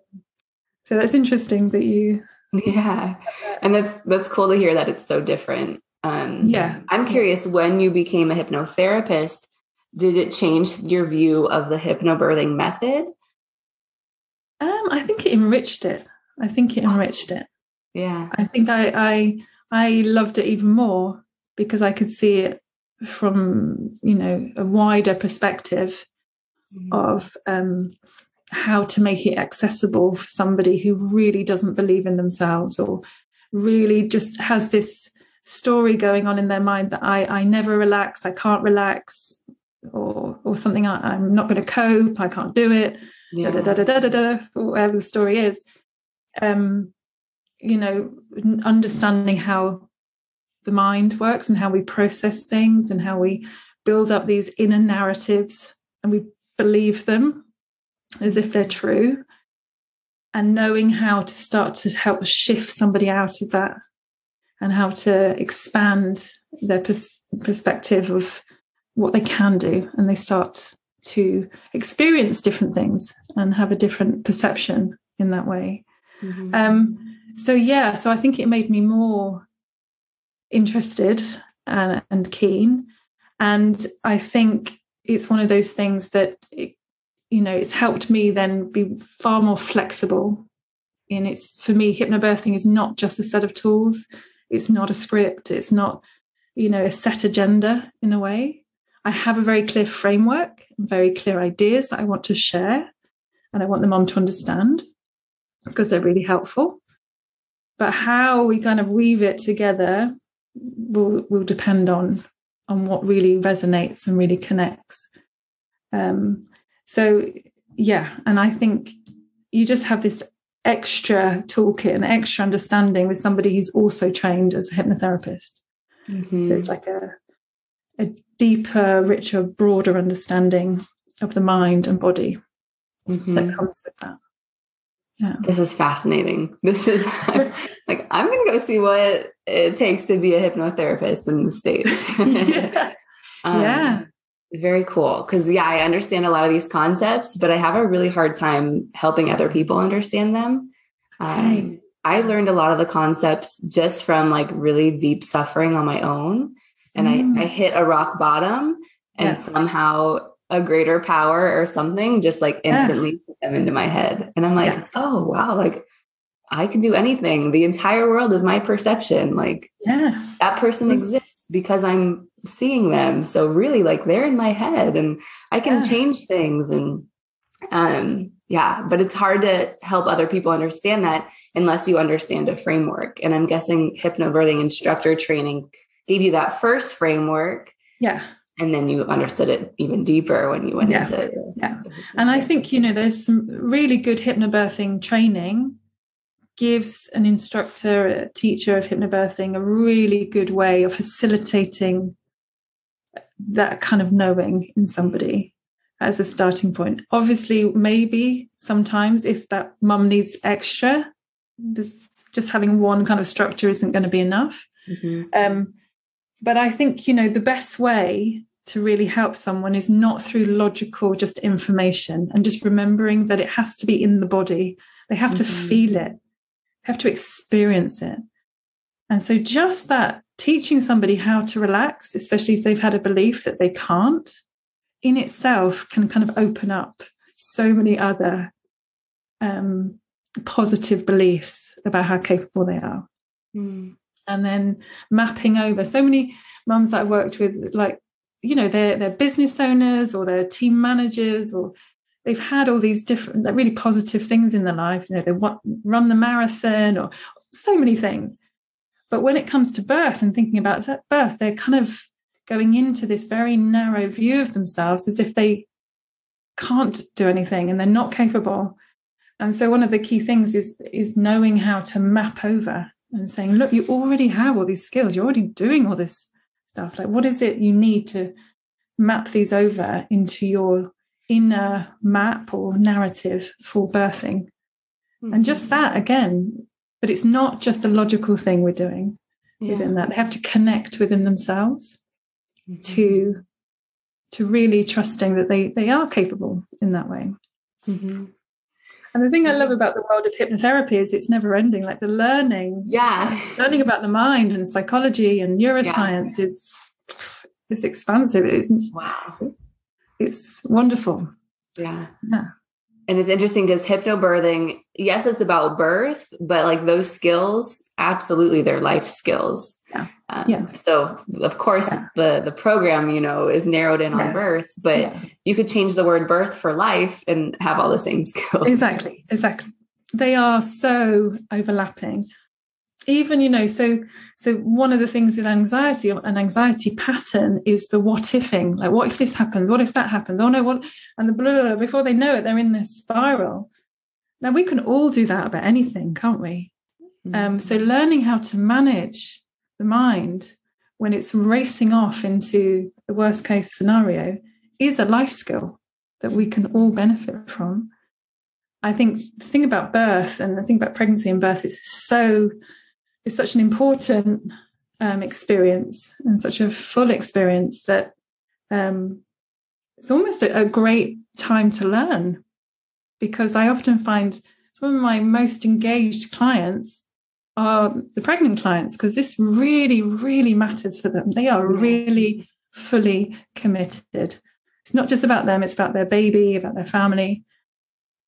[SPEAKER 1] so that's interesting that you
[SPEAKER 3] Yeah. And that's that's cool to hear that it's so different. Um,
[SPEAKER 1] yeah.
[SPEAKER 3] I'm curious when you became a hypnotherapist, did it change your view of the hypnobirthing method?
[SPEAKER 1] Um, I think it enriched it. I think it enriched it.
[SPEAKER 3] Yeah.
[SPEAKER 1] I think I I I loved it even more because I could see it from, you know, a wider perspective mm-hmm. of um how to make it accessible for somebody who really doesn't believe in themselves or really just has this story going on in their mind that I I never relax, I can't relax, or or something I, am not going to cope i can't do it yeah. da, da, da, da, da, da, whatever the story is um you know understanding how the mind works and how we process things and how we build up these inner narratives and we believe them as if they're true and knowing how to start to help shift somebody out of that and how to expand their pers- perspective of what they can do and they start to experience different things and have a different perception in that way. Mm-hmm. Um, so yeah, so I think it made me more interested and, and keen, and I think it's one of those things that it, you know it's helped me then be far more flexible. In it's for me, hypnobirthing is not just a set of tools. It's not a script. It's not you know a set agenda in a way I have a very clear framework, and very clear ideas that I want to share, and I want the mom to understand because they're really helpful. But how we kind of weave it together will will depend on on what really resonates and really connects. Um, so yeah, and I think you just have this extra toolkit and extra understanding with somebody who's also trained as a hypnotherapist. Mm-hmm. So it's like a a deeper, richer, broader understanding of the mind and body mm-hmm. that comes with that.
[SPEAKER 3] Yeah. This is fascinating. This is like I'm gonna go see what it takes to be a hypnotherapist in the States.
[SPEAKER 1] yeah. Um, yeah.
[SPEAKER 3] Very cool. Cause yeah, I understand a lot of these concepts, but I have a really hard time helping other people understand them. Um, I learned a lot of the concepts just from like really deep suffering on my own. And mm. I, I hit a rock bottom and yeah. somehow a greater power or something just like instantly yeah. put them into my head. And I'm like, yeah. oh wow, like I can do anything. The entire world is my perception. Like
[SPEAKER 1] yeah.
[SPEAKER 3] that person exists because I'm seeing them. So really like they're in my head and I can yeah. change things and um yeah, but it's hard to help other people understand that unless you understand a framework. And I'm guessing hypnobirthing instructor training gave you that first framework.
[SPEAKER 1] Yeah
[SPEAKER 3] and then you understood it even deeper when you went
[SPEAKER 1] yeah.
[SPEAKER 3] into it.
[SPEAKER 1] yeah and i think you know there's some really good hypnobirthing training gives an instructor a teacher of hypnobirthing a really good way of facilitating that kind of knowing in somebody as a starting point obviously maybe sometimes if that mum needs extra the, just having one kind of structure isn't going to be enough mm-hmm. um, but I think, you know, the best way to really help someone is not through logical just information and just remembering that it has to be in the body. They have mm-hmm. to feel it, have to experience it. And so just that teaching somebody how to relax, especially if they've had a belief that they can't, in itself can kind of open up so many other um, positive beliefs about how capable they are. Mm and then mapping over so many mums that I worked with, like, you know, they're, they're business owners or they're team managers or they've had all these different, really positive things in their life. You know, they want, run the marathon or so many things. But when it comes to birth and thinking about that birth, they're kind of going into this very narrow view of themselves as if they can't do anything and they're not capable. And so one of the key things is is knowing how to map over and saying, look, you already have all these skills. You're already doing all this stuff. Like, what is it you need to map these over into your inner map or narrative for birthing? Mm-hmm. And just that again, but it's not just a logical thing we're doing yeah. within that. They have to connect within themselves mm-hmm. to to really trusting that they they are capable in that way. Mm-hmm. And the thing I love mm-hmm. about the world of hypnotherapy is it's never ending. Like the learning,
[SPEAKER 3] yeah,
[SPEAKER 1] learning about the mind and psychology and neuroscience yeah. is it's expansive. It's,
[SPEAKER 3] wow,
[SPEAKER 1] it's wonderful.
[SPEAKER 3] Yeah,
[SPEAKER 1] yeah.
[SPEAKER 3] And it's interesting because hypnobirthing, yes, it's about birth, but like those skills, absolutely, they're life skills.
[SPEAKER 1] Yeah. Um, yeah.
[SPEAKER 3] So of course yeah. the the program, you know, is narrowed in yes. on birth, but yeah. you could change the word birth for life and have all the same skills.
[SPEAKER 1] Exactly. Exactly. They are so overlapping. Even, you know, so so one of the things with anxiety, an anxiety pattern is the what ifing. Like, what if this happens? What if that happens? Oh no, what and the blah, blah, blah before they know it, they're in this spiral. Now we can all do that about anything, can't we? Mm-hmm. Um, so learning how to manage the mind when it's racing off into the worst case scenario is a life skill that we can all benefit from. I think the thing about birth and the thing about pregnancy and birth is so it's such an important um, experience and such a full experience that um, it's almost a, a great time to learn because I often find some of my most engaged clients are the pregnant clients because this really, really matters for them. They are really fully committed. It's not just about them, it's about their baby, about their family.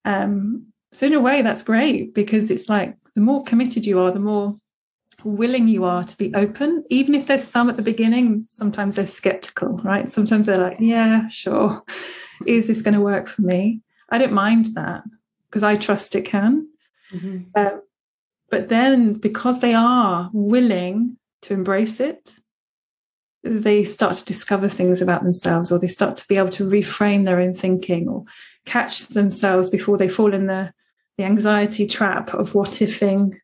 [SPEAKER 1] Um, so, in a way, that's great because it's like the more committed you are, the more willing you are to be open, even if there's some at the beginning, sometimes they're skeptical, right? Sometimes they're like, yeah, sure. Is this going to work for me? I don't mind that because I trust it can. Mm-hmm. Uh, but then because they are willing to embrace it, they start to discover things about themselves or they start to be able to reframe their own thinking or catch themselves before they fall in the, the anxiety trap of what ifing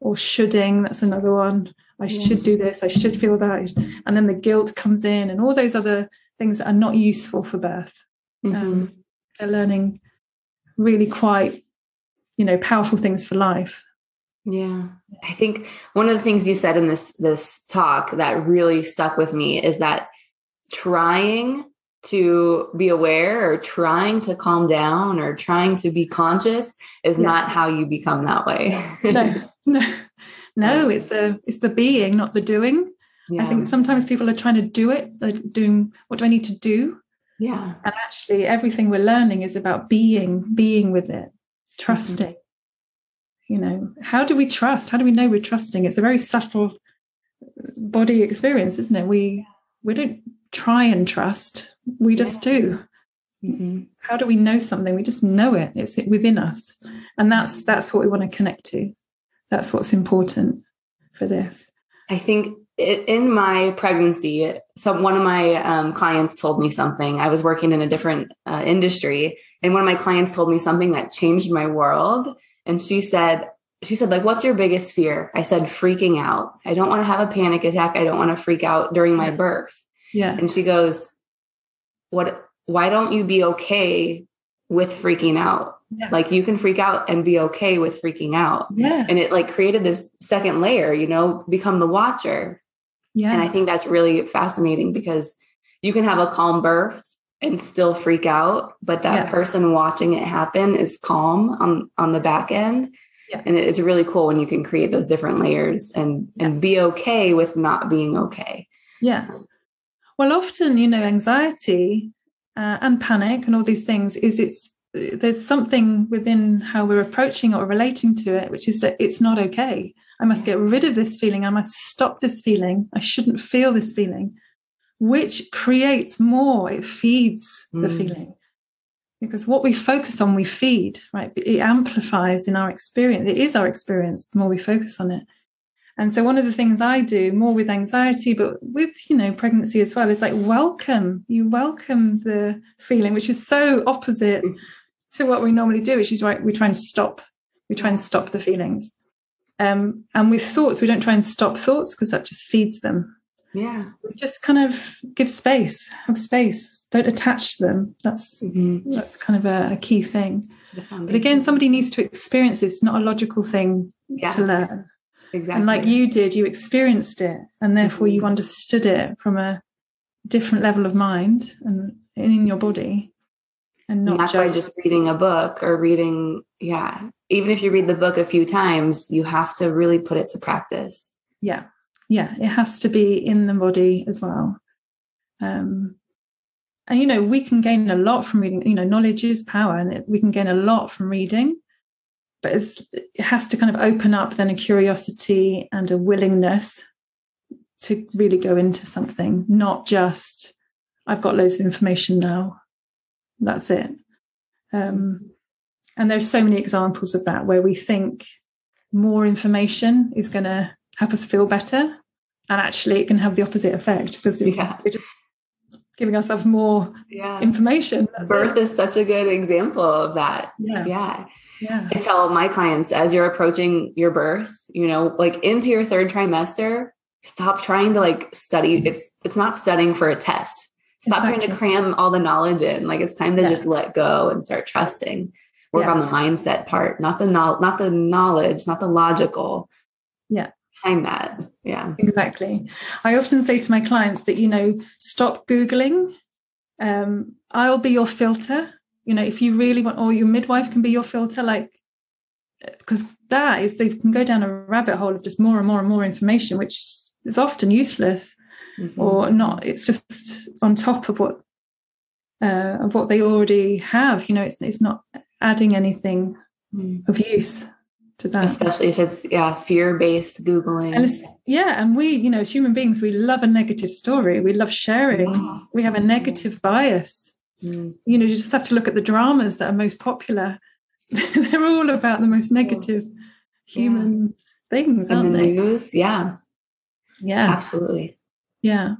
[SPEAKER 1] or shoulding. That's another one. I yeah. should do this. I should feel that. And then the guilt comes in and all those other things that are not useful for birth. Mm-hmm. Um, they're learning really quite, you know, powerful things for life.
[SPEAKER 3] Yeah. I think one of the things you said in this this talk that really stuck with me is that trying to be aware or trying to calm down or trying to be conscious is yeah. not how you become that way.
[SPEAKER 1] no. No. No, it's the it's the being, not the doing. Yeah. I think sometimes people are trying to do it, they're doing what do I need to do?
[SPEAKER 3] Yeah.
[SPEAKER 1] And actually everything we're learning is about being, being with it, trusting. Mm-hmm you know how do we trust? How do we know we're trusting? It's a very subtle body experience isn't it? We we don't try and trust we just yeah. do. Mm-hmm. how do we know something? We just know it. It's within us. And that's that's what we want to connect to. That's what's important for this.
[SPEAKER 3] I think in my pregnancy some one of my um, clients told me something. I was working in a different uh, industry and one of my clients told me something that changed my world and she said, she said, like, what's your biggest fear? I said, freaking out. I don't want to have a panic attack. I don't want to freak out during my birth.
[SPEAKER 1] Yeah.
[SPEAKER 3] And she goes, what, why don't you be okay with freaking out? Yeah. Like you can freak out and be okay with freaking out.
[SPEAKER 1] Yeah.
[SPEAKER 3] And it like created this second layer, you know, become the watcher.
[SPEAKER 1] Yeah.
[SPEAKER 3] And I think that's really fascinating because you can have a calm birth and still freak out but that yeah. person watching it happen is calm on on the back end. Yeah. and it's really cool when you can create those different layers and yeah. and be okay with not being okay.
[SPEAKER 1] Yeah. Well often you know anxiety uh, and panic and all these things is it's there's something within how we're approaching or relating to it which is that it's not okay. I must get rid of this feeling. I must stop this feeling. I shouldn't feel this feeling which creates more, it feeds the mm. feeling. Because what we focus on, we feed, right? It amplifies in our experience. It is our experience the more we focus on it. And so one of the things I do more with anxiety, but with, you know, pregnancy as well, is like welcome. You welcome the feeling, which is so opposite to what we normally do, which is right, we try and stop. We try and stop the feelings. Um, and with thoughts, we don't try and stop thoughts because that just feeds them.
[SPEAKER 3] Yeah.
[SPEAKER 1] Just kind of give space, have space. Don't attach them. That's mm-hmm. that's kind of a, a key thing. But again, somebody needs to experience this. It's not a logical thing yeah. to learn.
[SPEAKER 3] Exactly.
[SPEAKER 1] And like you did, you experienced it and therefore mm-hmm. you understood it from a different level of mind and in your body. And not
[SPEAKER 3] and that's
[SPEAKER 1] just,
[SPEAKER 3] why just reading a book or reading, yeah, even if you read the book a few times, you have to really put it to practice.
[SPEAKER 1] Yeah yeah it has to be in the body as well. Um, and you know we can gain a lot from reading you know knowledge is power and it, we can gain a lot from reading but it has to kind of open up then a curiosity and a willingness to really go into something not just i've got loads of information now that's it. Um, and there's so many examples of that where we think more information is going to help us feel better. And actually, it can have the opposite effect because yeah. we're just giving ourselves more yeah. information.
[SPEAKER 3] That's Birth it. is such a good example of that.
[SPEAKER 1] Yeah.
[SPEAKER 3] Yeah.
[SPEAKER 1] Yeah.
[SPEAKER 3] I tell my clients as you're approaching your birth, you know, like into your third trimester, stop trying to like study. It's it's not studying for a test. Stop exactly. trying to cram all the knowledge in. Like it's time to yeah. just let go and start trusting. Work yeah. on the mindset part, not the no- not the knowledge, not the logical.
[SPEAKER 1] Yeah
[SPEAKER 3] behind that. Yeah.
[SPEAKER 1] Exactly. I often say to my clients that, you know, stop Googling. Um, I'll be your filter. You know, if you really want, or your midwife can be your filter, like, because that is, they can go down a rabbit hole of just more and more and more information, which is often useless mm-hmm. or not. It's just on top of what, uh, of what they already have. You know, it's, it's not adding anything mm. of use to that.
[SPEAKER 3] Especially if it's yeah, fear-based Googling.
[SPEAKER 1] And yeah, and we, you know, as human beings, we love a negative story. We love sharing. Yeah. We have a negative bias. Mm. You know, you just have to look at the dramas that are most popular. They're all about the most negative human yeah. things,
[SPEAKER 3] and
[SPEAKER 1] the
[SPEAKER 3] they? news, yeah.
[SPEAKER 1] Yeah.
[SPEAKER 3] Absolutely.
[SPEAKER 1] Yeah.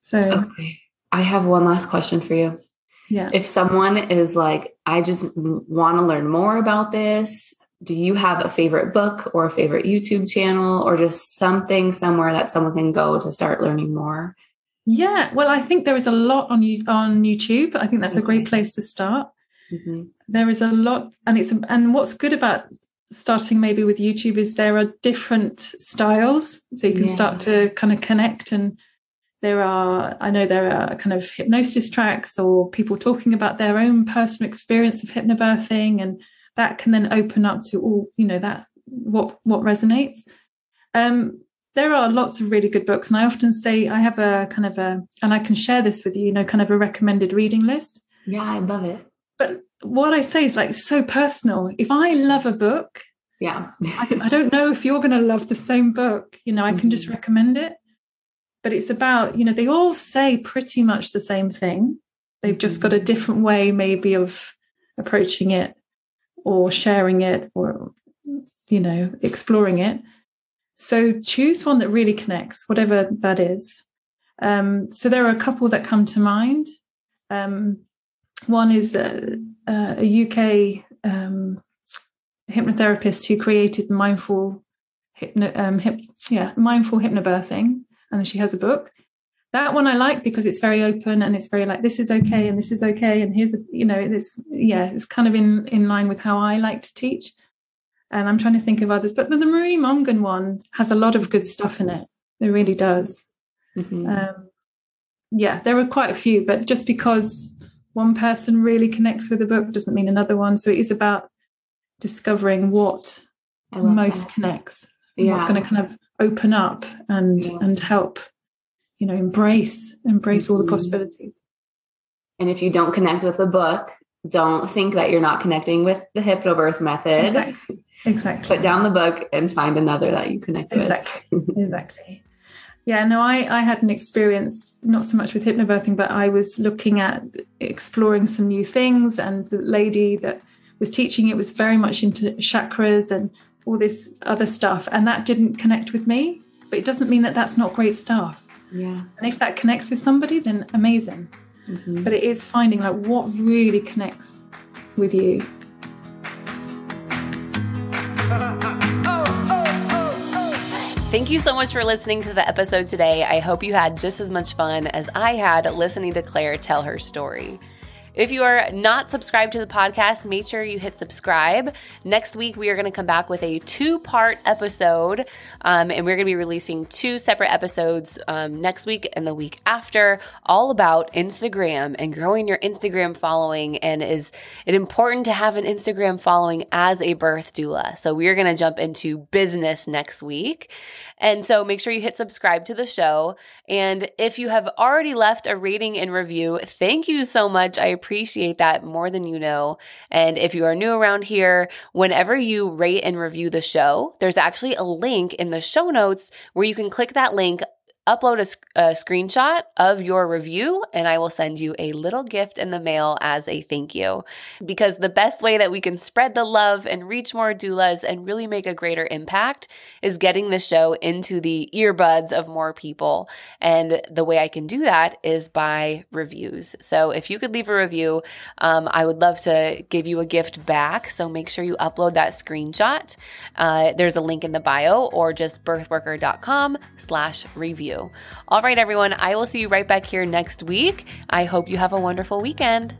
[SPEAKER 1] So
[SPEAKER 3] okay. I have one last question for you.
[SPEAKER 1] Yeah.
[SPEAKER 3] If someone is like, I just want to learn more about this, do you have a favorite book or a favorite YouTube channel or just something somewhere that someone can go to start learning more?
[SPEAKER 1] Yeah, well, I think there is a lot on on YouTube. I think that's okay. a great place to start. Mm-hmm. There is a lot, and it's and what's good about starting maybe with YouTube is there are different styles, so you can yeah. start to kind of connect and there are i know there are kind of hypnosis tracks or people talking about their own personal experience of hypnobirthing and that can then open up to all you know that what what resonates. Um there are lots of really good books and i often say i have a kind of a and i can share this with you you know kind of a recommended reading list.
[SPEAKER 3] Yeah i love it.
[SPEAKER 1] But what i say is like so personal. If i love a book
[SPEAKER 3] yeah.
[SPEAKER 1] I, I, don't know if you're going to love the same book you know i can mm-hmm. just recommend it. But it's about you know they all say pretty much the same thing. They've just got a mm-hmm. different way maybe of approaching it or sharing it or you know exploring it. So choose one that really connects whatever that is. Um, so there are a couple that come to mind. Um, one is a, a uk um, hypnotherapist who created mindful hypno, um, hip, yeah mindful hypnobirthing and she has a book. That one I like because it's very open and it's very like this is okay and this is okay and here's a, you know it's yeah it's kind of in in line with how I like to teach. And I'm trying to think of others, but the, the Marie Mongan one has a lot of good stuff in it. It really does. Mm-hmm. Um, yeah, there are quite a few, but just because one person really connects with a book doesn't mean another one. So it is about discovering what most that. connects, yeah. what's going to kind of open up and yeah. and help you know embrace embrace all the mm-hmm. possibilities.
[SPEAKER 3] And if you don't connect with the book don't think that you're not connecting with the hypnobirth method.
[SPEAKER 1] Exactly, exactly.
[SPEAKER 3] put down the book and find another that you connect
[SPEAKER 1] exactly. with exactly. Yeah no i i had an experience not so much with hypnobirthing but i was looking at exploring some new things and the lady that was teaching it was very much into chakras and all this other stuff and that didn't connect with me. But it doesn't mean that that's not great stuff
[SPEAKER 3] yeah
[SPEAKER 1] and if that connects with somebody then amazing mm-hmm. but it is finding like what really connects with you
[SPEAKER 3] Thank you so much for listening to the episode today. I hope you had just as much fun as I had listening to Clare tell her story. If you are not subscribed to the podcast, make sure you hit subscribe. Next week, we are going to come back with a two part episode, um, and we're going to be releasing two separate episodes um, next week and the week after, all about Instagram and growing your Instagram following. And is it important to have an Instagram following as a birth doula? So, we are going to jump into business next week. And so make sure you hit subscribe to the show. And if you have already left a rating and review, thank you so much. I appreciate that more than you know. And if you are new around here, whenever you rate and review the show, there's actually a link the show notes where you can click that link upload a, a, screenshot of your review and I will send you a little gift in the mail as a thank you. Because the best way that we can spread the love and reach more doulas and really make a greater impact is getting the show into the earbuds of more people. And the way I can do that is by reviews. So if you could leave a review, um, I would love to give you a gift back. So make sure you upload that screenshot. Uh, there's a link in the bio or just birthworker.com slash review you. All right, everyone, I will see you right back here next week. I hope you have a wonderful weekend.